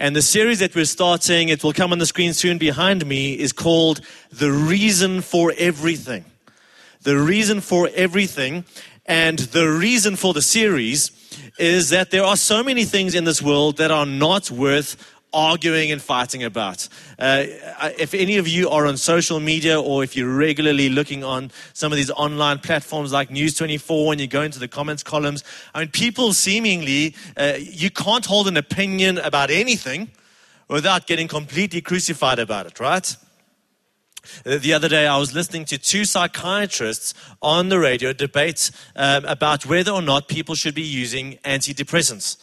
And the series that we're starting, it will come on the screen soon behind me, is called The Reason for Everything. The Reason for Everything. And the reason for the series is that there are so many things in this world that are not worth arguing and fighting about. Uh, if any of you are on social media or if you're regularly looking on some of these online platforms like News 24 and you go into the comments columns, I mean, people seemingly, uh, you can't hold an opinion about anything without getting completely crucified about it, right? Uh, the other day, I was listening to two psychiatrists on the radio debate um, about whether or not people should be using antidepressants.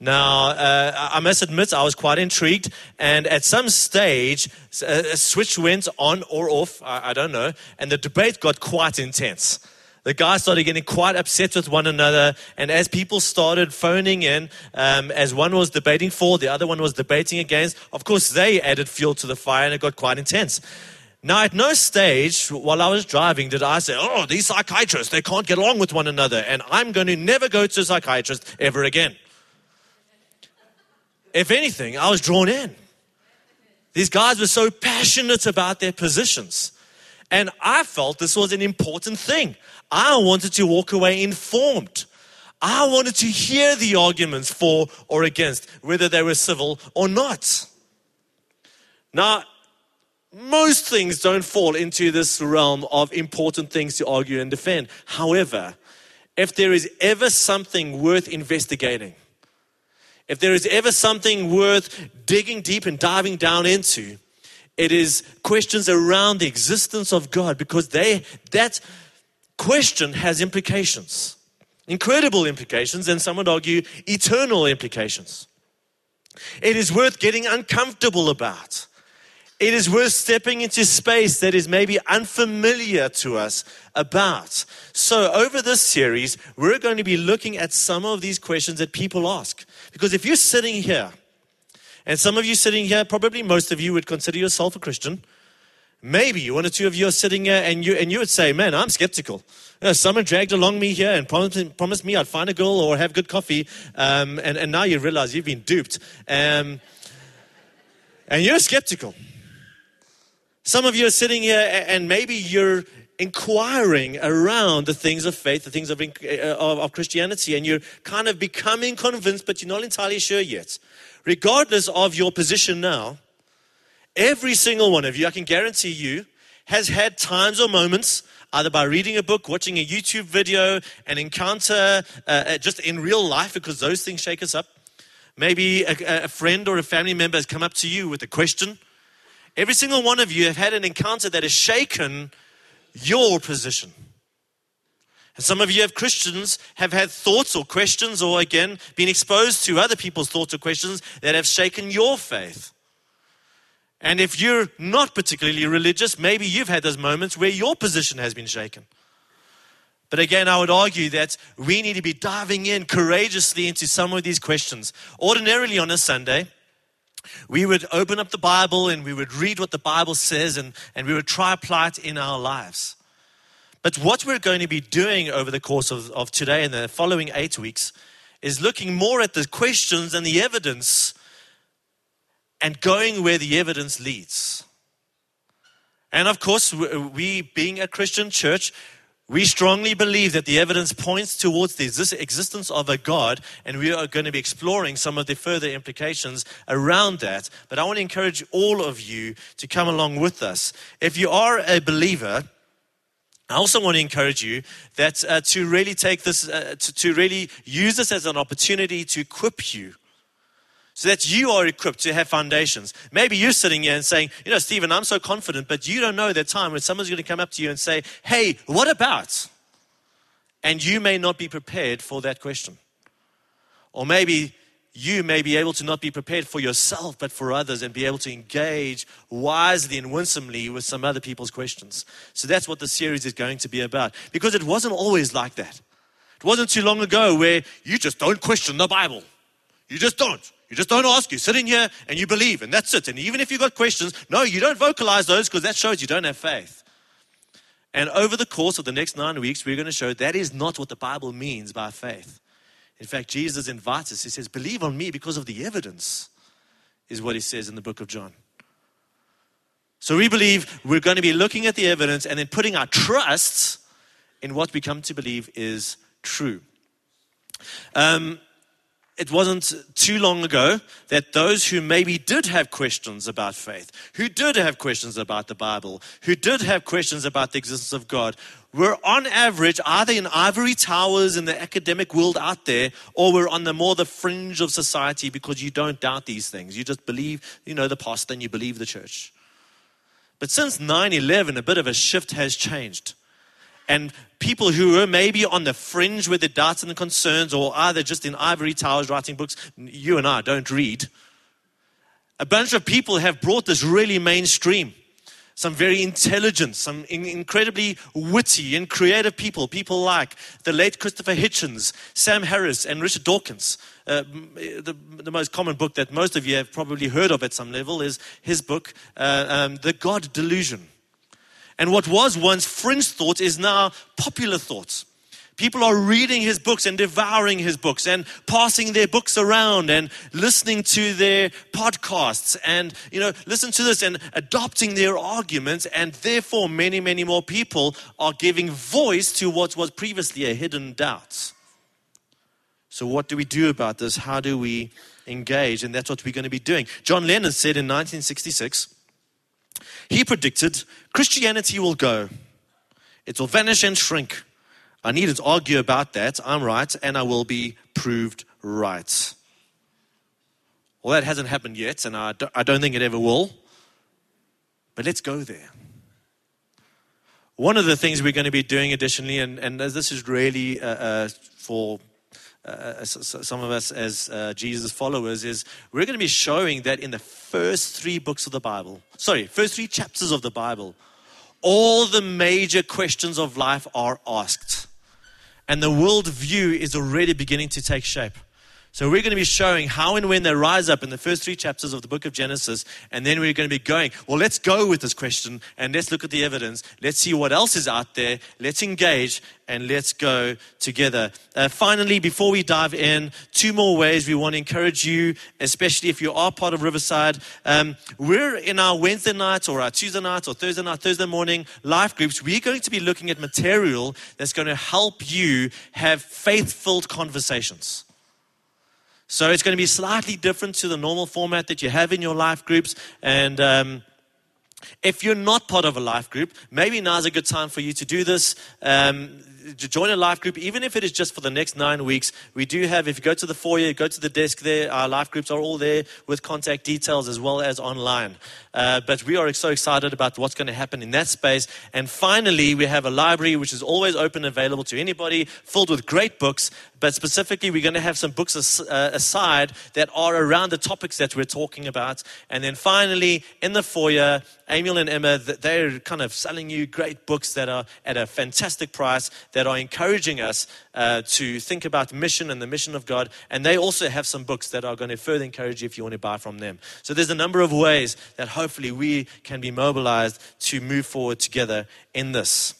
Now, uh, I must admit, I was quite intrigued, and at some stage, a switch went on or off, I, I don't know, and the debate got quite intense the guys started getting quite upset with one another. And as people started phoning in, um, as one was debating for, the other one was debating against, of course, they added fuel to the fire and it got quite intense. Now, at no stage while I was driving did I say, oh, these psychiatrists, they can't get along with one another, and I'm going to never go to a psychiatrist ever again. If anything, I was drawn in. These guys were so passionate about their positions. And I felt this was an important thing. I wanted to walk away informed. I wanted to hear the arguments for or against, whether they were civil or not. Now, most things don't fall into this realm of important things to argue and defend. However, if there is ever something worth investigating, if there is ever something worth digging deep and diving down into, it is questions around the existence of God because they that question has implications. Incredible implications, and some would argue eternal implications. It is worth getting uncomfortable about. It is worth stepping into space that is maybe unfamiliar to us about. So, over this series, we're going to be looking at some of these questions that people ask. Because if you're sitting here, and some of you sitting here, probably most of you would consider yourself a Christian. Maybe one or two of you are sitting here and you, and you would say, Man, I'm skeptical. You know, someone dragged along me here and promised, promised me I'd find a girl or have good coffee. Um, and, and now you realize you've been duped. Um, and you're skeptical. Some of you are sitting here and maybe you're inquiring around the things of faith, the things of, uh, of, of, Christianity, and you're kind of becoming convinced, but you're not entirely sure yet. Regardless of your position now, every single one of you, I can guarantee you, has had times or moments, either by reading a book, watching a YouTube video, an encounter uh, uh just in real life, because those things shake us up. Maybe a, a friend or a family member has come up to you with a question Every single one of you have had an encounter that has shaken your position. And some of you have Christians have had thoughts or questions, or again, been exposed to other people's thoughts or questions that have shaken your faith. And if you're not particularly religious, maybe you've had those moments where your position has been shaken. But again, I would argue that we need to be diving in courageously into some of these questions. Ordinarily on a Sunday, we would open up the Bible and we would read what the Bible says and, and we would try apply it in our lives. But what we're going to be doing over the course of, of today and the following eight weeks is looking more at the questions and the evidence and going where the evidence leads. And of course, we being a Christian church, we strongly believe that the evidence points towards the existence of a God, and we are going to be exploring some of the further implications around that. But I want to encourage all of you to come along with us. If you are a believer, I also want to encourage you that uh, to really take this, uh, to, to really use this as an opportunity to equip you so that you are equipped to have foundations. Maybe you're sitting here and saying, you know, Stephen, I'm so confident, but you don't know that time when someone's going to come up to you and say, hey, what about? And you may not be prepared for that question. Or maybe you may be able to not be prepared for yourself, but for others, and be able to engage wisely and winsomely with some other people's questions. So that's what the series is going to be about. Because it wasn't always like that. It wasn't too long ago where you just don't question the Bible. You just don't. You just don't ask. You sit in here and you believe, and that's it. And even if you've got questions, no, you don't vocalize those because that shows you don't have faith. And over the course of the next nine weeks, we're going to show that is not what the Bible means by faith. In fact, Jesus invites us. He says, Believe on me because of the evidence. is what he says in the book of John. So we believe we're going to be looking at the evidence and then putting our trust in what we come to believe is true. Um, it wasn't too long ago that those who maybe did have questions about faith, who did have questions about the Bible, who did have questions about the existence of God, were on average either in ivory towers in the academic world out there, or were on the more the fringe of society because you don't doubt these things. You just believe, you know, the pastor and you believe the church. But since 9 11, a bit of a shift has changed. And people who were maybe on the fringe with the doubts and the concerns, or either just in ivory towers writing books, you and I don't read. A bunch of people have brought this really mainstream. Some very intelligent, some incredibly witty and creative people. People like the late Christopher Hitchens, Sam Harris, and Richard Dawkins. Uh, the, the, most common book that most of you have probably heard of at some level is his book, uh, um, The God Delusion. And what was once fringe thought is now popular thought. People are reading his books and devouring his books and passing their books around and listening to their podcasts and, you know, listen to this and adopting their arguments. And therefore, many, many more people are giving voice to what was previously a hidden doubt. So, what do we do about this? How do we engage? And that's what we're going to be doing. John Lennon said in 1966 he predicted Christianity will go, it will vanish and shrink. I needn't argue about that. I'm right, and I will be proved right. Well, that hasn't happened yet, and I don't, think it ever will. But let's go there. One of the things we're going to be doing additionally, and, and this is really uh, uh, for uh, some of us as uh, Jesus followers is we're going to be showing that in the first three books of the Bible, sorry, first three chapters of the Bible, all the major questions of life are asked. And the worldview is already beginning to take shape. So we're going to be showing how and when they rise up in the first three chapters of the book of Genesis. And then we're going to be going, well, let's go with this question and let's look at the evidence. Let's see what else is out there. Let's engage and let's go together. Uh, finally, before we dive in, two more ways we want to encourage you, especially if you are part of Riverside. Um, we're in our Wednesday night or our Tuesday night or Thursday night, Thursday morning life groups. We're going to be looking at material that's going to help you have faith filled conversations. So it's going to be slightly different to the normal format that you have in your life groups. And um, if you're not part of a life group, maybe now's a good time for you to do this. Um, join a life group, even if it is just for the next nine weeks. We do have, if you go to the foyer, go to the desk there, our life groups are all there with contact details as well as online. Uh, but we are so excited about what's going to happen in that space. And finally, we have a library which is always open, and available to anybody, filled with great books. But specifically, we're going to have some books as, uh, aside that are around the topics that we're talking about. And then finally, in the foyer, Emil and Emma, they're kind of selling you great books that are at a fantastic price that are encouraging us uh, to think about mission and the mission of God. And they also have some books that are going to further encourage you if you want to buy from them. So there's a number of ways that hopefully we can be mobilized to move forward together in this.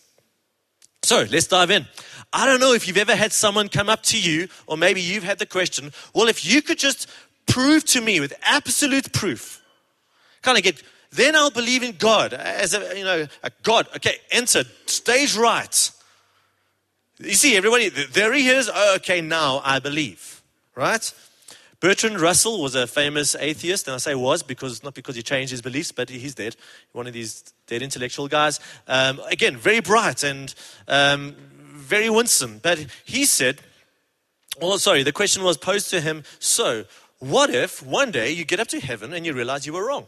So let's dive in. I don't know if you've ever had someone come up to you, or maybe you've had the question, well, if you could just prove to me with absolute proof, kind of get, then I'll believe in God as a, you know, a God. Okay, enter, stage right. You see, everybody, there he is. Oh, okay, now I believe, right? Bertrand Russell was a famous atheist, and I say was because not because he changed his beliefs, but he's dead. One of these dead intellectual guys. Um, again, very bright and um, very winsome. But he said, well, sorry, the question was posed to him so, what if one day you get up to heaven and you realize you were wrong?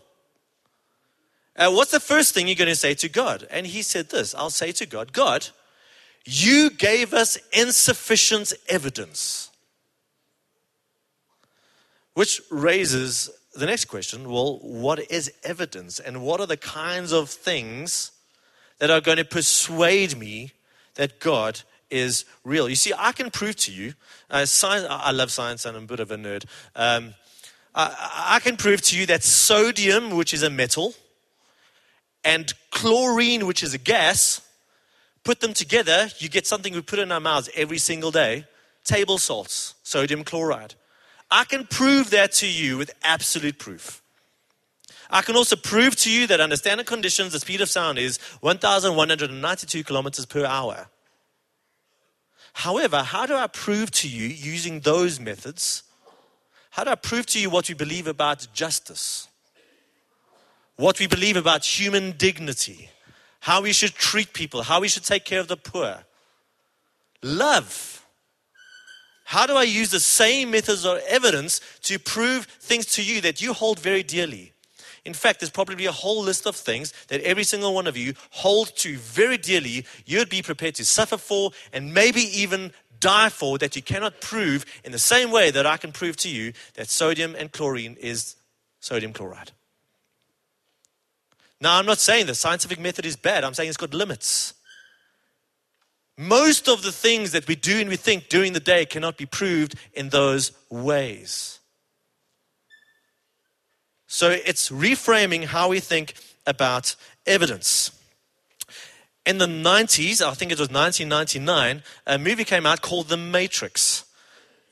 Uh, what's the first thing you're going to say to God? And he said this I'll say to God, God, you gave us insufficient evidence. Which raises the next question well, what is evidence? And what are the kinds of things that are going to persuade me that God is real? You see, I can prove to you, uh, science, I love science and I'm a bit of a nerd. Um, I, I can prove to you that sodium, which is a metal, and chlorine, which is a gas, Put them together, you get something we put in our mouths every single day table salts, sodium chloride. I can prove that to you with absolute proof. I can also prove to you that under standard conditions, the speed of sound is 1,192 kilometers per hour. However, how do I prove to you using those methods? How do I prove to you what we believe about justice? What we believe about human dignity? How we should treat people? How we should take care of the poor? Love how do I use the same methods or evidence to prove things to you that you hold very dearly? In fact, there's probably a whole list of things that every single one of you hold to very dearly, you'd be prepared to suffer for and maybe even die for that you cannot prove in the same way that I can prove to you that sodium and chlorine is sodium chloride. Now, I'm not saying the scientific method is bad, I'm saying it's got limits. Most of the things that we do and we think during the day cannot be proved in those ways. So it's reframing how we think about evidence. In the 90s, I think it was 1999, a movie came out called The Matrix.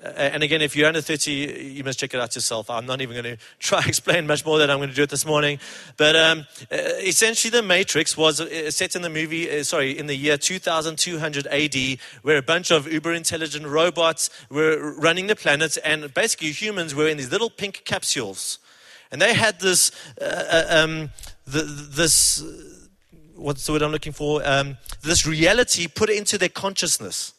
And again, if you're under 30, you must check it out yourself. I'm not even going to try to explain much more than I'm going to do it this morning. But um, essentially, The Matrix was uh, set in the movie, uh, sorry, in the year 2200 AD, where a bunch of uber intelligent robots were running the planet, and basically humans were in these little pink capsules. And they had this, uh, uh um, the, this, what's the word I'm looking for? Um, this reality put into their consciousness.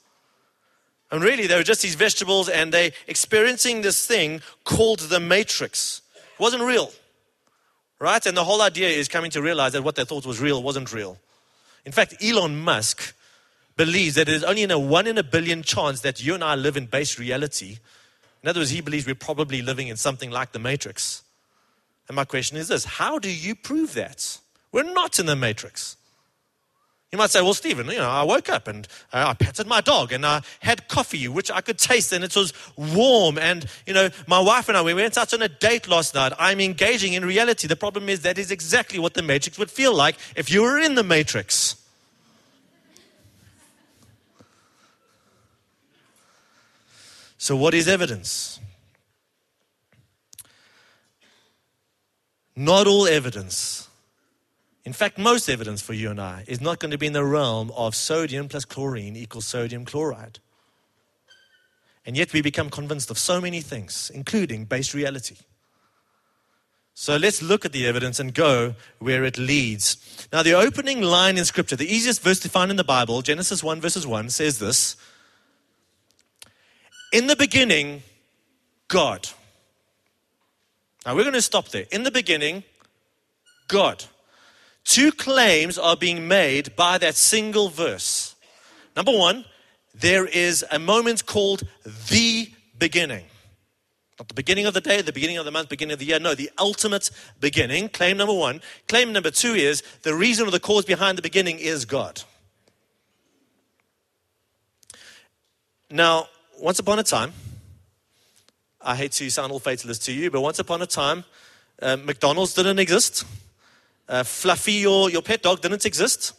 And really, they were just these vegetables, and they experiencing this thing called the matrix. It wasn't real. Right? And the whole idea is coming to realize that what they thought was real wasn't real. In fact, Elon Musk believes that there's only in a one in a billion chance that you and I live in base reality. In other words, he believes we're probably living in something like the Matrix. And my question is this how do you prove that? We're not in the Matrix. You might say, well, Stephen, you know, I woke up and uh, I petted my dog and I had coffee, which I could taste and it was warm. And, you know, my wife and I, we went out on a date last night. I'm engaging in reality. The problem is that is exactly what the Matrix would feel like if you were in the Matrix. So, what is evidence? Not all evidence in fact, most evidence for you and I is not going to be in the realm of sodium plus chlorine equals sodium chloride. And yet we become convinced of so many things, including base reality. So let's look at the evidence and go where it leads. Now, the opening line in Scripture, the easiest verse to find in the Bible, Genesis 1, verses 1, says this In the beginning, God. Now, we're going to stop there. In the beginning, God. Two claims are being made by that single verse. Number one, there is a moment called the beginning. Not the beginning of the day, the beginning of the month, beginning of the year. No, the ultimate beginning. Claim number one. Claim number two is the reason or the cause behind the beginning is God. Now, once upon a time, I hate to sound all fatalist to you, but once upon a time, uh, McDonald's didn't exist. Uh, Fluffy, your, your pet dog, didn't exist.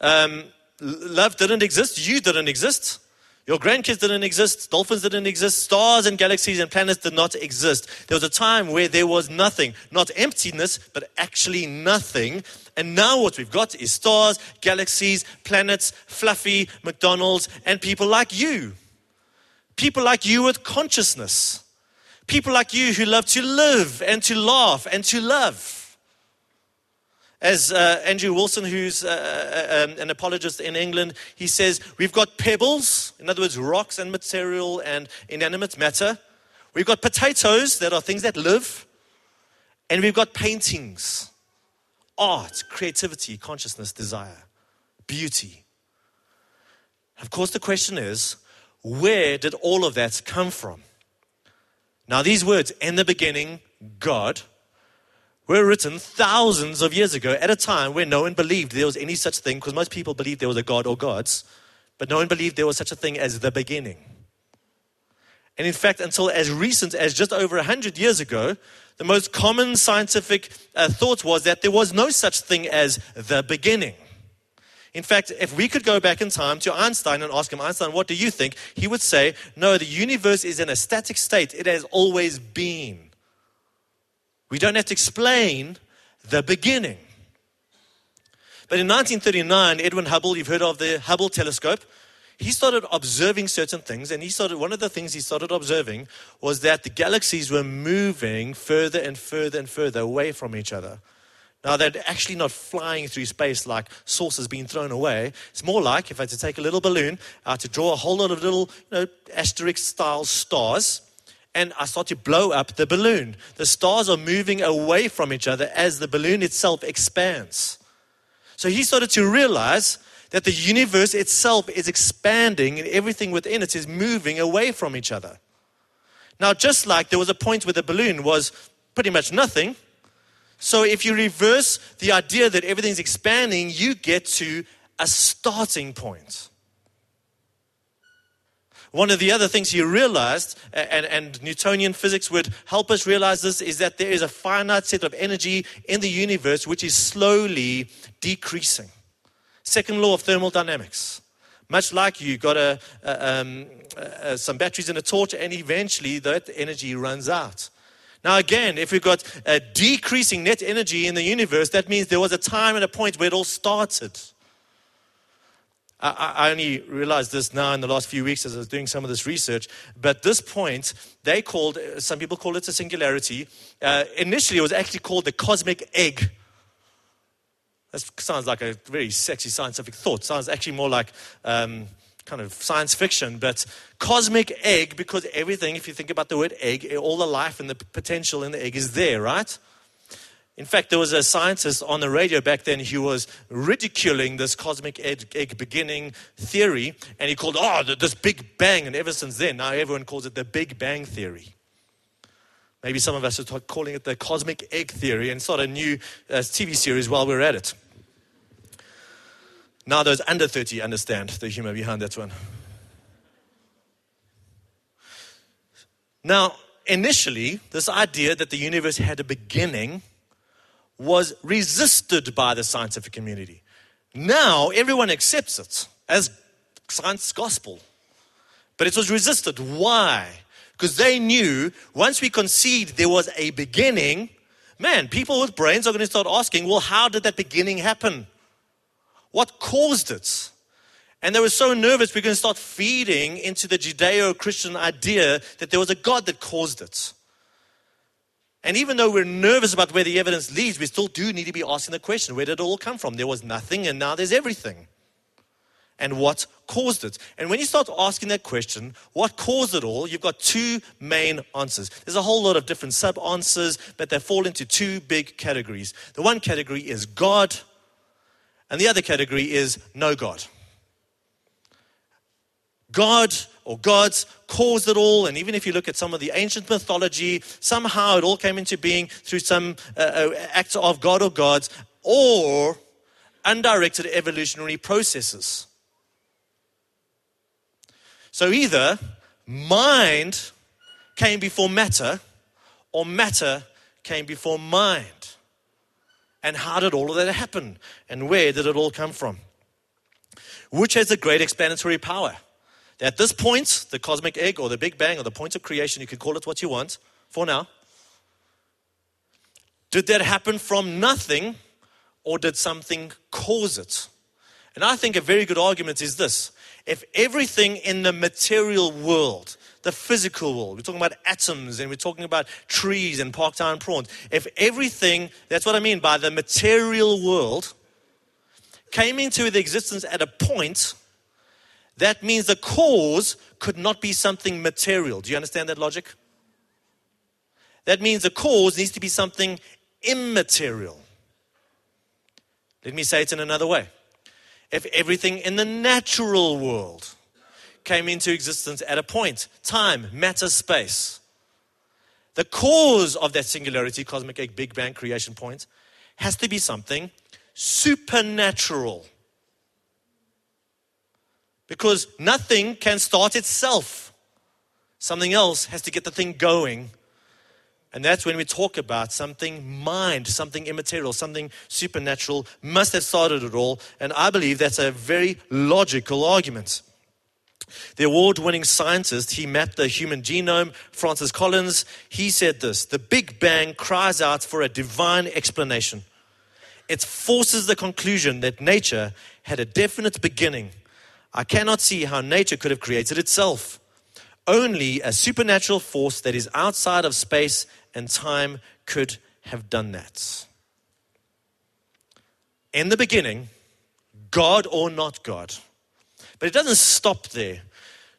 Um, love didn't exist. You didn't exist. Your grandkids didn't exist. Dolphins didn't exist. Stars and galaxies and planets did not exist. There was a time where there was nothing. Not emptiness, but actually nothing. And now what we've got is stars, galaxies, planets, Fluffy, McDonald's, and people like you. People like you with consciousness. People like you who love to live and to laugh and to love. As uh, Andrew Wilson, who's uh, uh, um, an apologist in England, he says, We've got pebbles, in other words, rocks and material and inanimate matter. We've got potatoes that are things that live. And we've got paintings, art, creativity, consciousness, desire, beauty. Of course, the question is, where did all of that come from? Now, these words, in the beginning, God, were written thousands of years ago at a time where no one believed there was any such thing, because most people believed there was a God or gods, but no one believed there was such a thing as the beginning. And in fact, until as recent as just over 100 years ago, the most common scientific uh, thought was that there was no such thing as the beginning. In fact, if we could go back in time to Einstein and ask him, Einstein, what do you think? He would say, no, the universe is in a static state. It has always been. We don't have to explain the beginning. But in 1939, Edwin Hubble, you've heard of the Hubble telescope, he started observing certain things, and he started one of the things he started observing was that the galaxies were moving further and further and further away from each other. Now, they're actually not flying through space like saucers being thrown away. It's more like if I had to take a little balloon, I had to draw a whole lot of little you know, asterisk style stars, and I start to blow up the balloon. The stars are moving away from each other as the balloon itself expands. So he started to realize that the universe itself is expanding and everything within it is moving away from each other. Now, just like there was a point where the balloon was pretty much nothing, so if you reverse the idea that everything's expanding, you get to a starting point. One of the other things he realized, and, and, Newtonian physics would help us realize this, is that there is a finite set of energy in the universe which is slowly decreasing. Second law of thermodynamics. Much like you got a, a, um, a, some batteries in a torch, and eventually that energy runs out. Now, again, if we've got a decreasing net energy in the universe, that means there was a time and a point where it all started. I, I only realized this now in the last few weeks as I was doing some of this research. But this point, they called, some people call it a singularity. Uh, initially, it was actually called the cosmic egg. That sounds like a very sexy scientific thought. Sounds actually more like um, kind of science fiction, but cosmic egg, because everything, if you think about the word egg, all the life and the potential in the egg is there, right? In fact, there was a scientist on the radio back then who was ridiculing this cosmic egg, egg beginning theory, and he called, oh, this Big Bang. And ever since then, now everyone calls it the Big Bang Theory. Maybe some of us are calling it the cosmic egg theory and start a new uh, TV series while we're at it. Now, those under 30 understand the humor behind that one. Now, initially, this idea that the universe had a beginning was resisted by the scientific community. Now, everyone accepts it as science gospel. But it was resisted. Why? Because they knew once we concede there was a beginning, man, people with brains are going to start asking, well, how did that beginning happen? What caused it? And they were so nervous, we're going to start feeding into the Judeo Christian idea that there was a God that caused it. And even though we're nervous about where the evidence leads, we still do need to be asking the question where did it all come from? There was nothing, and now there's everything. And what caused it? And when you start asking that question, what caused it all, you've got two main answers. There's a whole lot of different sub answers, but they fall into two big categories. The one category is God and the other category is no God. God or gods caused it all. And even if you look at some of the ancient mythology, somehow it all came into being through some uh, uh, acts of God or gods or undirected evolutionary processes. So either mind came before matter or matter came before mind. And how did all of that happen? And where did it all come from? Which has the great explanatory power? At this point, the cosmic egg or the Big Bang or the point of creation, you can call it what you want for now. Did that happen from nothing or did something cause it? And I think a very good argument is this if everything in the material world the physical world. We're talking about atoms and we're talking about trees and Parktown prawns. If everything, that's what I mean by the material world, came into existence at a point, that means the cause could not be something material. Do you understand that logic? That means the cause needs to be something immaterial. Let me say it in another way. If everything in the natural world came into existence at a point time, matter, space. The cause of that singularity, cosmic egg, Big Bang creation point, has to be something supernatural. Because nothing can start itself. Something else has to get the thing going. And that's when we talk about something mind, something immaterial, something supernatural must have started it all. And I believe that's a very logical argument. The award winning scientist, he mapped the human genome, Francis Collins, he said this The Big Bang cries out for a divine explanation. It forces the conclusion that nature had a definite beginning. I cannot see how nature could have created itself. Only a supernatural force that is outside of space and time could have done that. In the beginning, God or not God. But it doesn't stop there.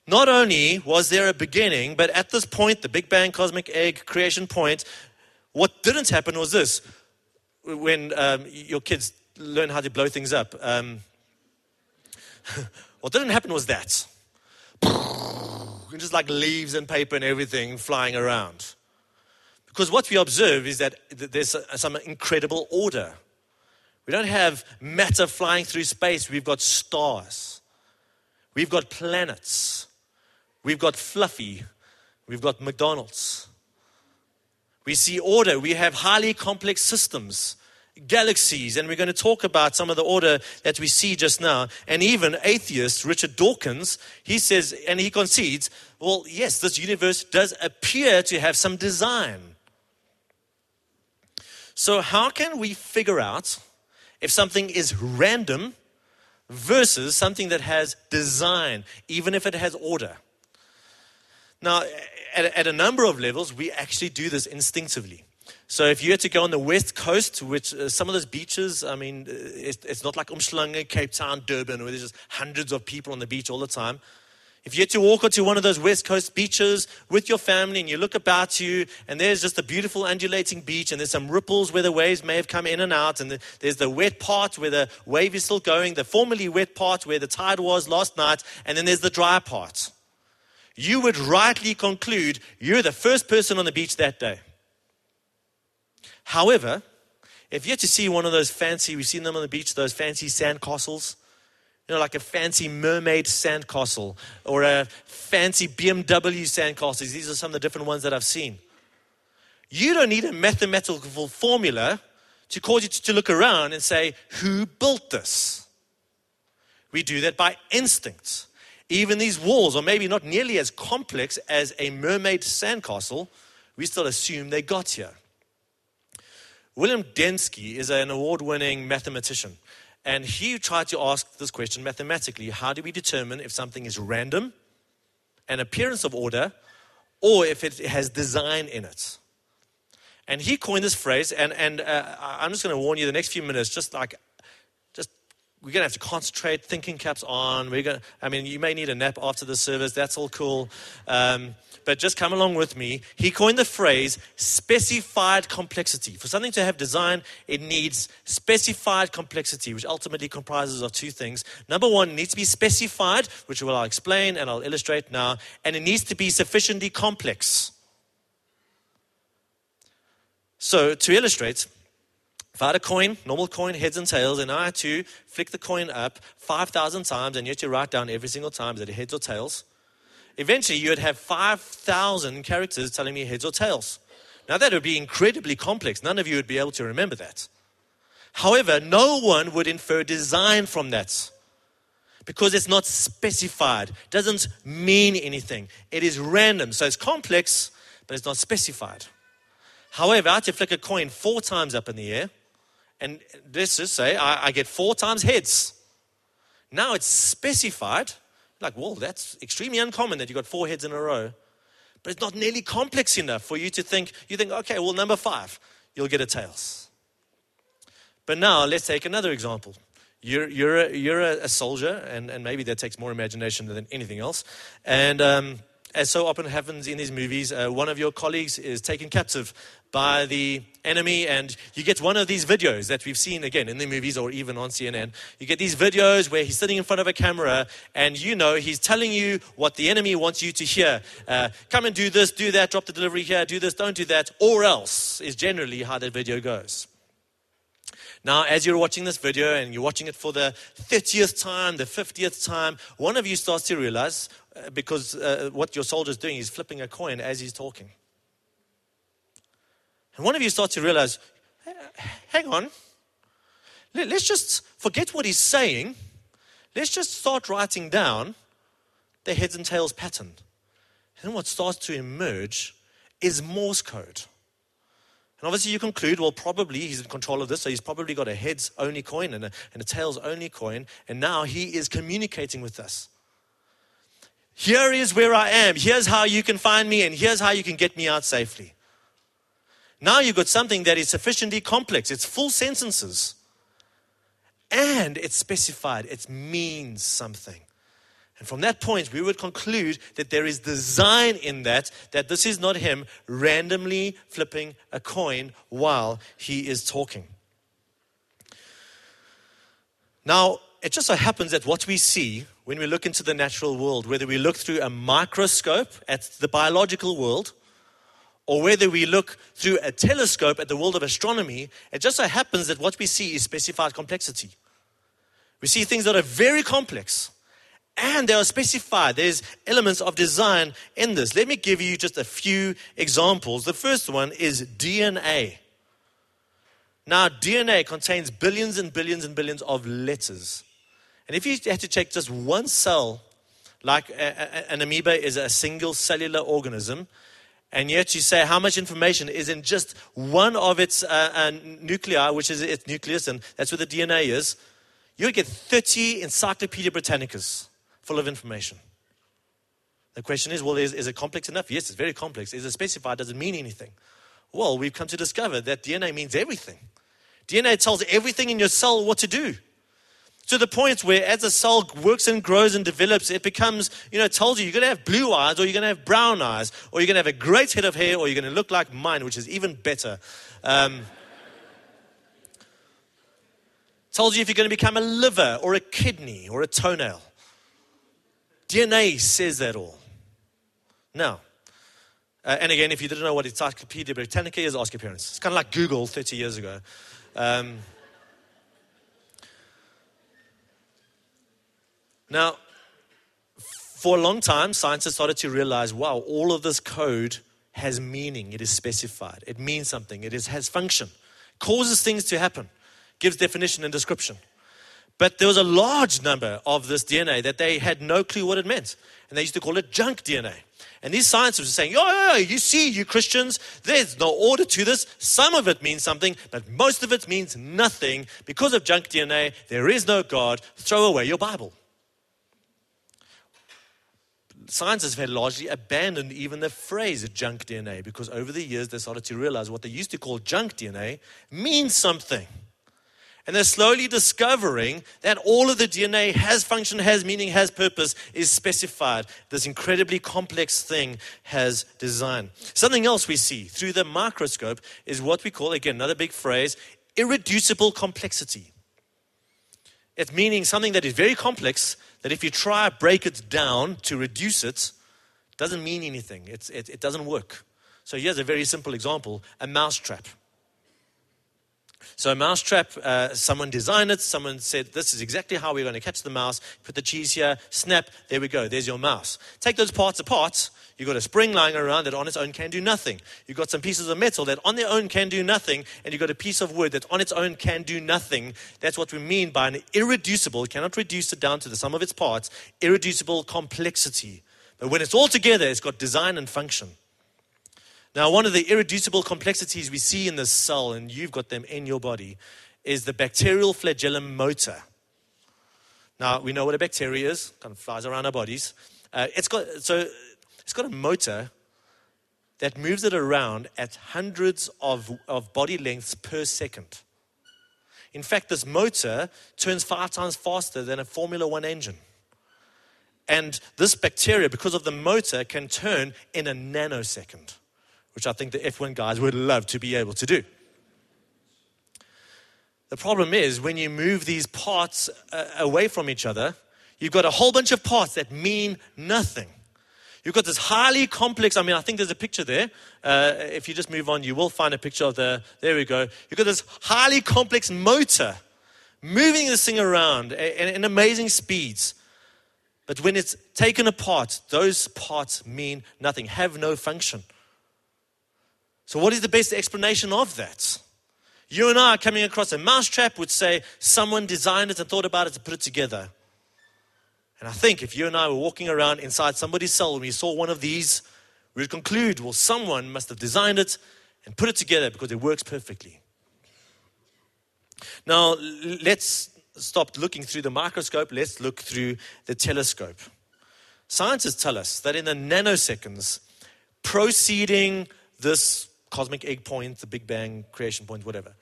Not only was there a beginning, but at this point, the Big Bang cosmic egg creation point, what didn't happen was this. When um, your kids learn how to blow things up, um, what didn't happen was that. And Just like leaves and paper and everything flying around. Because what we observe is that there's some incredible order. We don't have matter flying through space, we've got stars, we've got planets, we've got Fluffy, we've got McDonald's. We see order, we have highly complex systems galaxies, and we're going to talk about some of the order that we see just now. And even atheist Richard Dawkins, he says, and he concedes, well, yes, this universe does appear to have some design. So, how can we figure out if something is random versus something that has design, even if it has order? Now, at, at a number of levels, we actually do this instinctively. So if you had to go on the west coast, which uh, some of those beaches, I mean, uh, it's, it's not like Umhlanga, Cape Town, Durban, where there's just hundreds of people on the beach all the time. If you had to walk onto one of those West Coast beaches with your family and you look about you and there's just a beautiful undulating beach and there's some ripples where the waves may have come in and out and there's the wet part where the wave is still going, the formerly wet part where the tide was last night, and then there's the dry part. You would rightly conclude you're the first person on the beach that day. However, if you had to see one of those fancy, we've seen them on the beach, those fancy sand castles, you know, like a fancy mermaid sandcastle or a fancy BMW sandcastles. These are some of the different ones that I've seen. You don't need a mathematical formula to cause you to look around and say, Who built this? We do that by instinct. Even these walls are maybe not nearly as complex as a mermaid sandcastle, we still assume they got here. William Dembski is an award winning mathematician. And he tried to ask this question mathematically How do we determine if something is random, an appearance of order, or if it has design in it? And he coined this phrase, and, and uh, I'm just going to warn you the next few minutes, just like, just we're going to have to concentrate, thinking caps on. We're going I mean, you may need a nap after the service, that's all cool. Um, but just come along with me. He coined the phrase specified complexity. For something to have design, it needs specified complexity, which ultimately comprises of two things. Number one, it needs to be specified, which I'll explain and I'll illustrate now, and it needs to be sufficiently complex. So, to illustrate, if I had a coin, normal coin, heads and tails, and I had to flick the coin up 5,000 times, and you had to write down every single time that it heads or tails, eventually you would have 5,000 characters telling me heads or tails. Now, that would be incredibly complex. None of you would be able to remember that. However, no one would infer design from that because it's not specified, doesn't mean anything. It is random. So it's complex, but it's not specified. However, I had to flick a coin four times up in the air, and let's just say I, I get four times heads. Now it's specified, like, well, that's extremely uncommon that you got four heads in a row. But it's not nearly complex enough for you to think, you think, okay, well, number five, you'll get a tails. But now let's take another example. You're, you're, a, you're a, soldier, and, and maybe that takes more imagination than anything else. And um, as so often happens in these movies, uh, one of your colleagues is taken captive by the enemy, and you get one of these videos that we've seen again in the movies or even on CNN. You get these videos where he's sitting in front of a camera, and you know he's telling you what the enemy wants you to hear. Uh, come and do this, do that, drop the delivery here, do this, don't do that, or else is generally how that video goes. Now, as you're watching this video and you're watching it for the 30th time, the 50th time, one of you starts to realize, uh, because uh, what your soldier's doing is flipping a coin as he's talking. And one of you starts to realize, hang on, let's just forget what he's saying. Let's just start writing down the heads and tails pattern. And what starts to emerge is Morse code. And obviously, you conclude, well, probably he's in control of this, so he's probably got a heads only coin and a, and a tails only coin, and now he is communicating with us. Here is where I am. Here's how you can find me, and here's how you can get me out safely. Now you've got something that is sufficiently complex. It's full sentences. And it's specified. It means something. And from that point, we would conclude that there is design in that, that this is not him randomly flipping a coin while he is talking. Now, it just so happens that what we see when we look into the natural world, whether we look through a microscope at the biological world, or whether we look through a telescope at the world of astronomy, it just so happens that what we see is specified complexity. We see things that are very complex and they are specified. There's elements of design in this. Let me give you just a few examples. The first one is DNA. Now, DNA contains billions and billions and billions of letters. And if you had to check just one cell, like an amoeba is a single cellular organism, and yet you say how much information is in just one of its uh, uh, nuclei, which is its nucleus, and that's where the DNA is, you get 30 Encyclopedia Britannicas full of information. The question is, well, is, is it complex enough? Yes, it's very complex. Is it specified? Does it mean anything? Well, we've come to discover that DNA means everything. DNA tells everything in your cell what to do. To the point where as a soul works and grows and develops, it becomes, you know, it tells you you're going to have blue eyes or you're going to have brown eyes or you're going to have a great head of hair or you're going to look like mine, which is even better. Um, tells you if you're going to become a liver or a kidney or a toenail. DNA says that all. Now, uh, and again, if you didn't know what Encyclopedia Britannica is, ask your parents. It's kind of like Google 30 years ago. Um, now, for a long time, scientists started to realize wow, all of this code has meaning. It is specified. It means something. It is, has function. Causes things to happen. Gives definition and description. But there was a large number of this DNA that they had no clue what it meant. And they used to call it junk DNA. And these scientists were saying, "Oh, you see, you Christians, there's no order to this. Some of it means something, but most of it means nothing. Because of junk DNA, there is no God. Throw away your Bible. Scientists have largely abandoned even the phrase junk DNA because over the years they started to realize what they used to call junk DNA means something. And they're slowly discovering that all of the DNA has function, has meaning, has purpose, is specified. This incredibly complex thing has design. Something else we see through the microscope is what we call, again, another big phrase, irreducible complexity. It's meaning something that is very complex, that if you try break it down to reduce it, doesn't mean anything. It's, it, it doesn't work. So here's a very simple example a mousetrap. So a mousetrap, uh, someone designed it. Someone said, this is exactly how we're going to catch the mouse. Put the cheese here, snap, there we go. There's your mouse. Take those parts apart. You've got a spring lying around that on its own can do nothing. You've got some pieces of metal that on their own can do nothing. And you've got a piece of wood that on its own can do nothing. That's what we mean by an irreducible, cannot reduce it down to the sum of its parts, irreducible complexity. But when it's all together, it's got design and function. Now, one of the irreducible complexities we see in this cell, and you've got them in your body, is the bacterial flagellum motor. Now, we know what a bacteria is, kind of flies around our bodies. Uh, it's got, so it's got a motor that moves it around at hundreds of, of body lengths per second. In fact, this motor turns five times faster than a Formula One engine. And this bacteria, because of the motor, can turn in a nanosecond which I think the F1 guys would love to be able to do. The problem is when you move these parts uh, away from each other, you've got a whole bunch of parts that mean nothing. You've got this highly complex, I mean, I think there's a picture there. Uh, if you just move on, you will find a picture of the, there we go. You've got this highly complex motor moving this thing around in, in amazing speeds. But when it's taken apart, those parts mean nothing, have no function. So, what is the best explanation of that? You and I are coming across a mousetrap would say someone designed it and thought about it to put it together. And I think if you and I were walking around inside somebody's cell and we saw one of these, we would conclude, well, someone must have designed it and put it together because it works perfectly. Now, let's stop looking through the microscope, let's look through the telescope. Scientists tell us that in the nanoseconds preceding this cosmic egg point, the Big Bang creation point, whatever,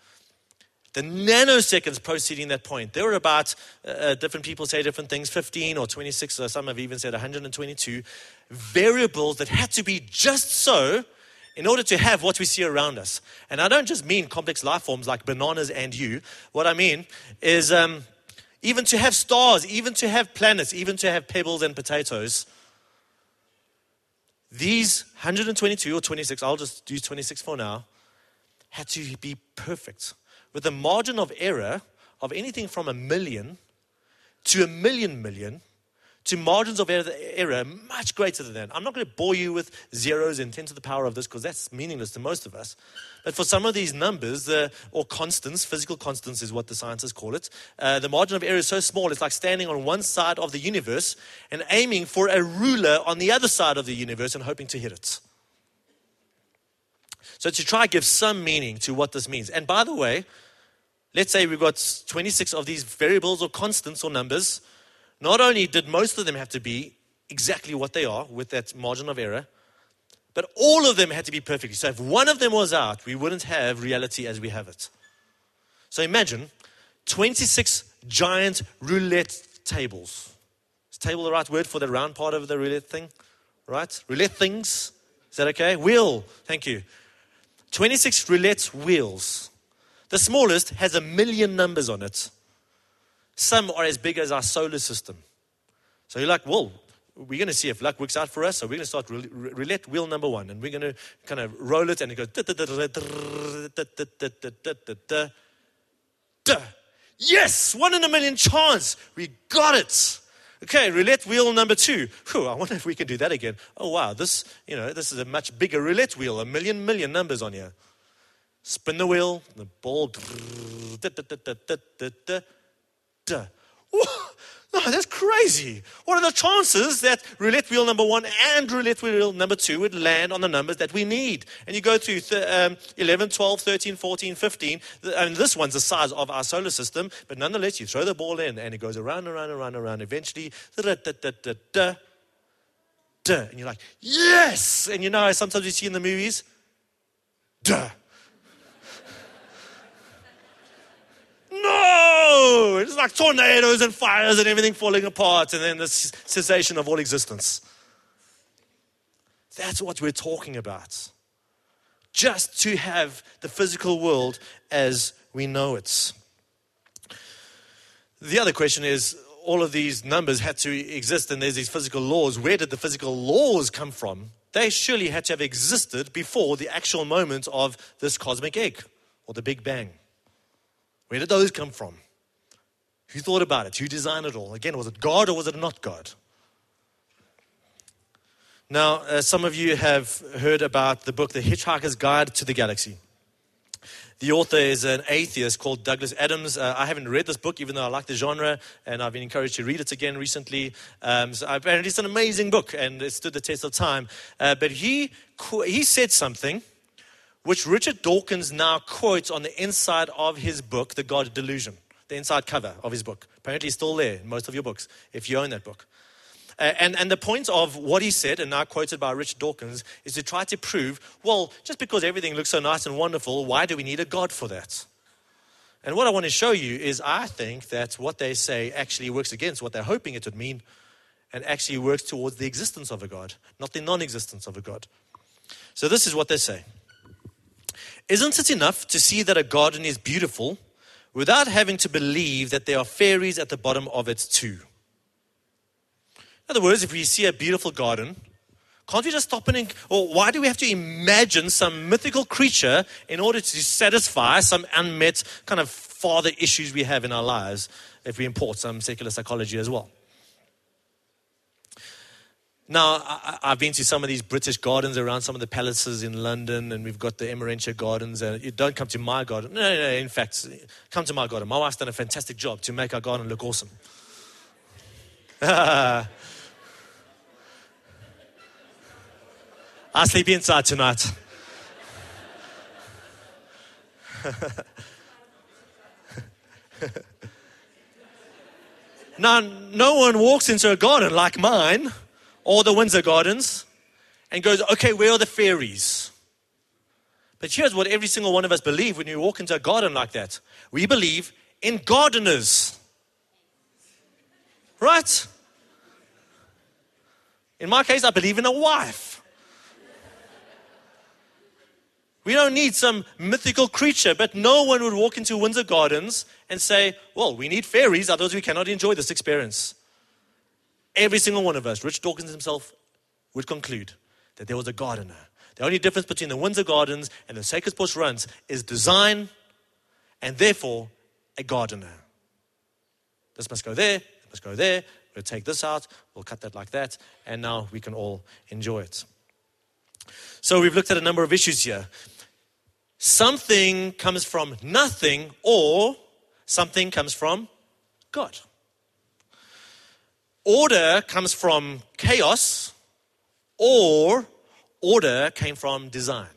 the nanoseconds preceding that point, there were about, uh, uh different people say different things, 15 or 26, or some have even said 122 variables that had to be just so in order to have what we see around us. And I don't just mean complex life forms like bananas and you. What I mean is um, even to have stars, even to have planets, even to have pebbles and potatoes. These 122 or 26, I'll just use 26 for now, had to be perfect. With a margin of error of anything from a million to a million million to margins of error much greater than that. I'm not going to bore you with zeros and 10 to the power of this because that's meaningless to most of us. But for some of these numbers, uh, or constants, physical constants is what the scientists call it, uh, the margin of error is so small, it's like standing on one side of the universe and aiming for a ruler on the other side of the universe and hoping to hit it. So, to try to give some meaning to what this means. And by the way, let's say we've got 26 of these variables or constants or numbers. Not only did most of them have to be exactly what they are with that margin of error, but all of them had to be perfect. So if one of them was out, we wouldn't have reality as we have it. So imagine 26 giant roulette tables. Is table the right word for the round part of the roulette thing? Right? Roulette things? Is that okay? Wheel. Thank you. 26 roulette wheels. The smallest has a million numbers on it. Some are as big as our solar system. So you're like, well, we're going to see if luck works out for us. So we're going to start roulette wheel number one, and we're going to kind of roll it, and it goes. Yes, one in a million chance. We got it. Okay, roulette wheel number two. Whew, I wonder if we can do that again. Oh wow, this you know this is a much bigger roulette wheel. A million million numbers on here. Spin the wheel, the ball. Oh, that's crazy. What are the chances that roulette wheel number one and roulette wheel number two would land on the numbers that we need? And you go through th- um, 11, 12, 13, 14, 15. And this one's the size of our solar system, but nonetheless, you throw the ball in and it goes around, and around, around, around. Eventually, da, da, da, da, da, da. And you're like, yes! And you know, sometimes you see in the movies, duh. It's like tornadoes and fires and everything falling apart, and then the cessation of all existence. That's what we're talking about. Just to have the physical world as we know it. The other question is all of these numbers had to exist, and there's these physical laws. Where did the physical laws come from? They surely had to have existed before the actual moment of this cosmic egg or the Big Bang. Where did those come from? Who thought about it? Who designed it all? Again, was it God or was it not God? Now, uh, some of you have heard about the book, The Hitchhiker's Guide to the Galaxy. The author is an atheist called Douglas Adams. Uh, I haven't read this book, even though I like the genre, and I've been encouraged to read it again recently. Um, so it's an amazing book, and it stood the test of time. Uh, but he, he said something which Richard Dawkins now quotes on the inside of his book, The God Delusion, the inside cover of his book. Apparently, it's still there in most of your books, if you own that book. Uh, and, and the point of what he said, and now quoted by Richard Dawkins, is to try to prove well, just because everything looks so nice and wonderful, why do we need a God for that? And what I want to show you is I think that what they say actually works against what they're hoping it would mean, and actually works towards the existence of a God, not the non existence of a God. So, this is what they say. Isn't it enough to see that a garden is beautiful without having to believe that there are fairies at the bottom of it too? In other words, if we see a beautiful garden, can't we just stop and, or why do we have to imagine some mythical creature in order to satisfy some unmet kind of father issues we have in our lives if we import some secular psychology as well? Now, I, have been to some of these British gardens around some of the palaces in London, and we've got the Emerintia gardens. And you don't come to my garden. No, no, no, in fact, come to my garden. My wife's done a fantastic job to make our garden look awesome. I sleep inside tonight. now, no one walks into a garden like mine or the Windsor Gardens and goes, okay, where are the fairies? But here's what every single one of us believe when you walk into a garden like that we believe in gardeners. Right? In my case, I believe in a wife. We don't need some mythical creature, but no one would walk into Windsor Gardens and say, Well, we need fairies, otherwise we cannot enjoy this experience. Every single one of us, Rich Dawkins himself, would conclude that there was a gardener. The only difference between the Windsor Gardens and the Sacred Bush Runs is design and therefore a gardener. This must go there, it must go there. We'll take this out, we'll cut that like that, and now we can all enjoy it. So we've looked at a number of issues here. Something comes from nothing, or something comes from God. Order comes from chaos, or order came from design.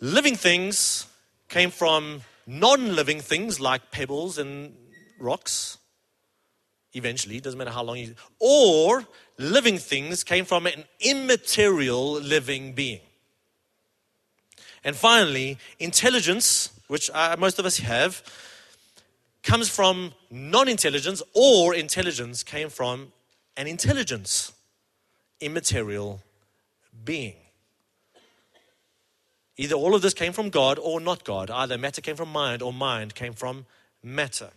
Living things came from non living things like pebbles and rocks, eventually, doesn't matter how long you. Or living things came from an immaterial living being. And finally, intelligence, which uh, most of us have, comes from non intelligence, or intelligence came from an intelligence, immaterial being. Either all of this came from God or not God. Either matter came from mind or mind came from matter.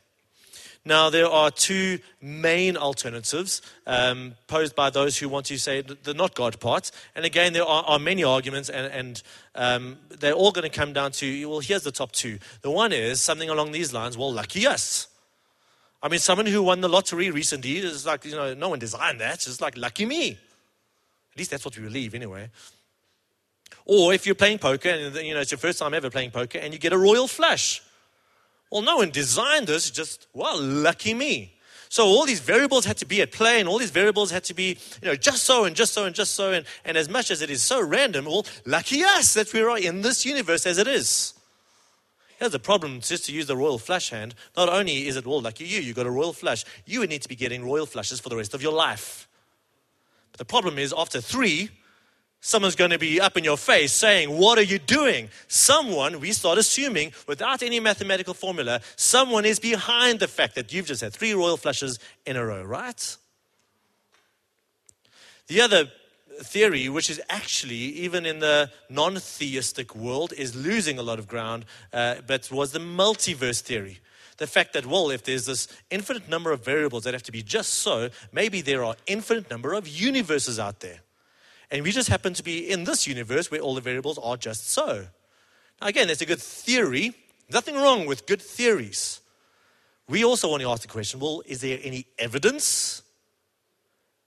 Now, there are two main alternatives um, posed by those who want to say the not God part. And again, there are, are many arguments, and, and um, they're all going to come down to well, here's the top two. The one is something along these lines well, lucky us. I mean, someone who won the lottery recently is like, you know, no one designed that. It's like, lucky me. At least that's what we believe, anyway. Or if you're playing poker and you know it's your first time ever playing poker and you get a royal flush. Well, no one designed this, just, well, lucky me. So all these variables had to be at play, and all these variables had to be, you know, just so and just so and just so. And, and as much as it is so random, well, lucky us that we are in this universe as it is. Here's the problem, just to use the royal flush hand. Not only is it, all lucky you, you got a royal flush, you would need to be getting royal flushes for the rest of your life. But the problem is, after three, someone's going to be up in your face saying, What are you doing? Someone, we start assuming, without any mathematical formula, someone is behind the fact that you've just had three royal flushes in a row, right? The other theory, which is actually, even in the non theistic world, is losing a lot of ground, uh, but was the multiverse theory. The fact that, well, if there's this infinite number of variables that have to be just so, maybe there are infinite number of universes out there. And we just happen to be in this universe where all the variables are just so. Now, again, that's a good theory. Nothing wrong with good theories. We also want to ask the question well, is there any evidence?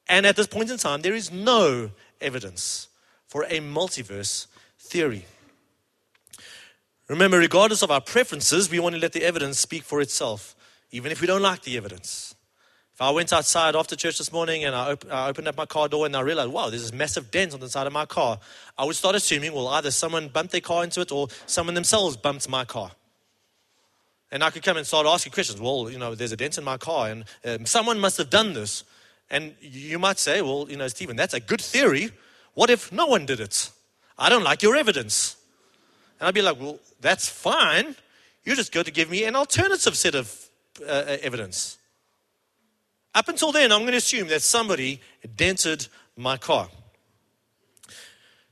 And at this point in time, there is no evidence for a multiverse theory. Remember, regardless of our preferences, we want to let the evidence speak for itself, even if we don't like the evidence. I went outside after church this morning and I, op- I, opened up my car door and I realized, wow, there's this massive dent on the side of my car, I would start assuming, well, either someone bumped their car into it or someone themselves bumped my car. And I could come and start asking questions. Well, you know, there's a dent in my car and um, someone must have done this. And you might say, well, you know, Stephen, that's a good theory. What if no one did it? I don't like your evidence. And I'd be like, well, that's fine. You're just going to give me an alternative set of uh, uh evidence. Up until then, I'm going to assume that somebody dented my car.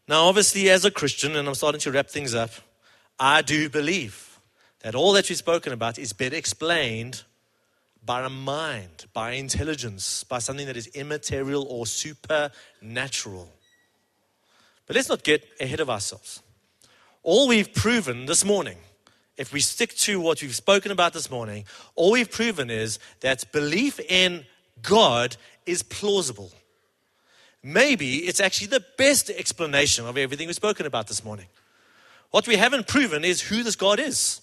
Now, obviously, as a Christian, and I'm starting to wrap things up, I do believe that all that we've spoken about is better explained by a mind, by intelligence, by something that is immaterial or supernatural. But let's not get ahead of ourselves. All we've proven this morning if we stick to what we've spoken about this morning, all we've proven is that belief in God is plausible. Maybe it's actually the best explanation of everything we've spoken about this morning. What we haven't proven is who this God is.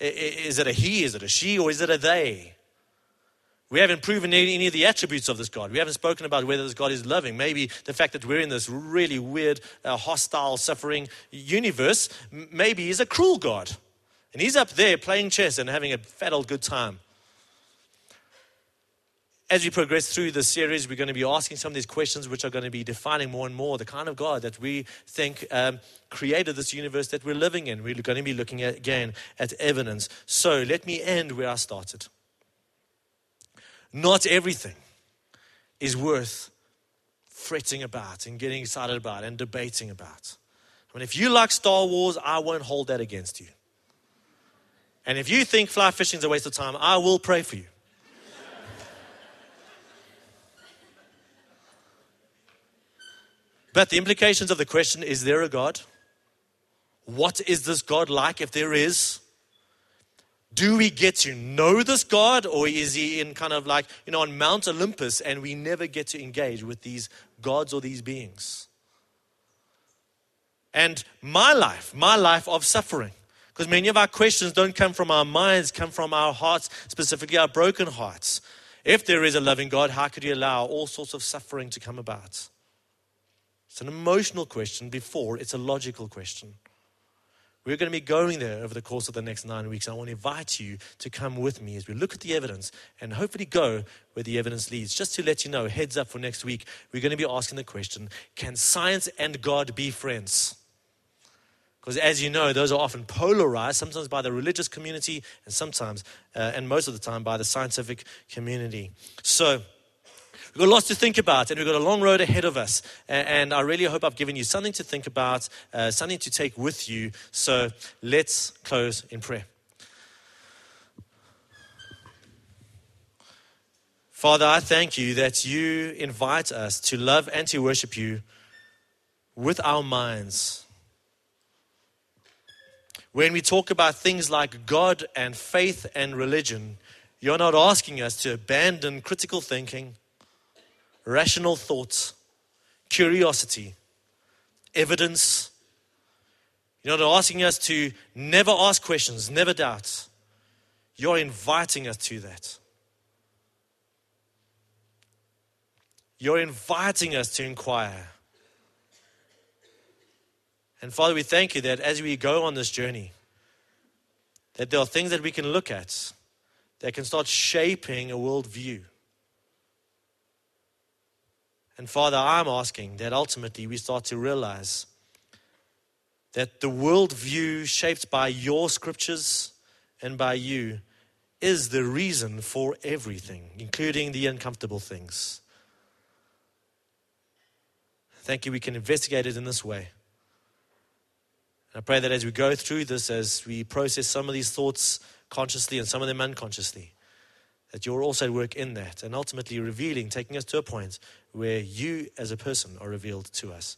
Is it a he, is it a she, or is it a they? We haven't proven any, of the attributes of this God. We haven't spoken about whether this God is loving. Maybe the fact that we're in this really weird, uh, hostile, suffering universe, maybe He's a cruel God. And He's up there playing chess and having a fat old good time. As we progress through the series, we're going to be asking some of these questions, which are going to be defining more and more the kind of God that we think um, created this universe that we're living in. We're going to be looking at, again at evidence. So let me end where I started. Not everything is worth fretting about and getting excited about and debating about. I mean, if you like Star Wars, I won't hold that against you. And if you think fly fishing is a waste of time, I will pray for you. But the implications of the question is there a God? What is this God like if there is? Do we get to know this God or is he in kind of like, you know, on Mount Olympus and we never get to engage with these gods or these beings? And my life, my life of suffering, because many of our questions don't come from our minds, come from our hearts, specifically our broken hearts. If there is a loving God, how could he allow all sorts of suffering to come about? It's an emotional question before it's a logical question. We're going to be going there over the course of the next nine weeks. I want to invite you to come with me as we look at the evidence and hopefully go where the evidence leads. Just to let you know, heads up for next week, we're going to be asking the question can science and God be friends? Because as you know, those are often polarized, sometimes by the religious community and sometimes, uh, and most of the time, by the scientific community. So, We've got lots to think about, and we've got a long road ahead of us. And, I really hope I've given you something to think about, uh, something to take with you. So let's close in prayer. Father, I thank you that you invite us to love and to worship you with our minds. When we talk about things like God and faith and religion, you're not asking us to abandon critical thinking rational thoughts, curiosity, evidence. You're not asking us to never ask questions, never doubt. You're inviting us to that. You're inviting us to inquire. And Father, we thank you that as we go on this journey, that there are things that we can look at that can start shaping a worldview. And Father, I'm asking that ultimately we start to realize that the worldview shaped by your scriptures and by you is the reason for everything, including the uncomfortable things. Thank you, we can investigate it in this way. I pray that as we go through this, as we process some of these thoughts consciously and some of them unconsciously, that you're also at work in that and ultimately revealing, taking us to a point where you as a person are revealed to us.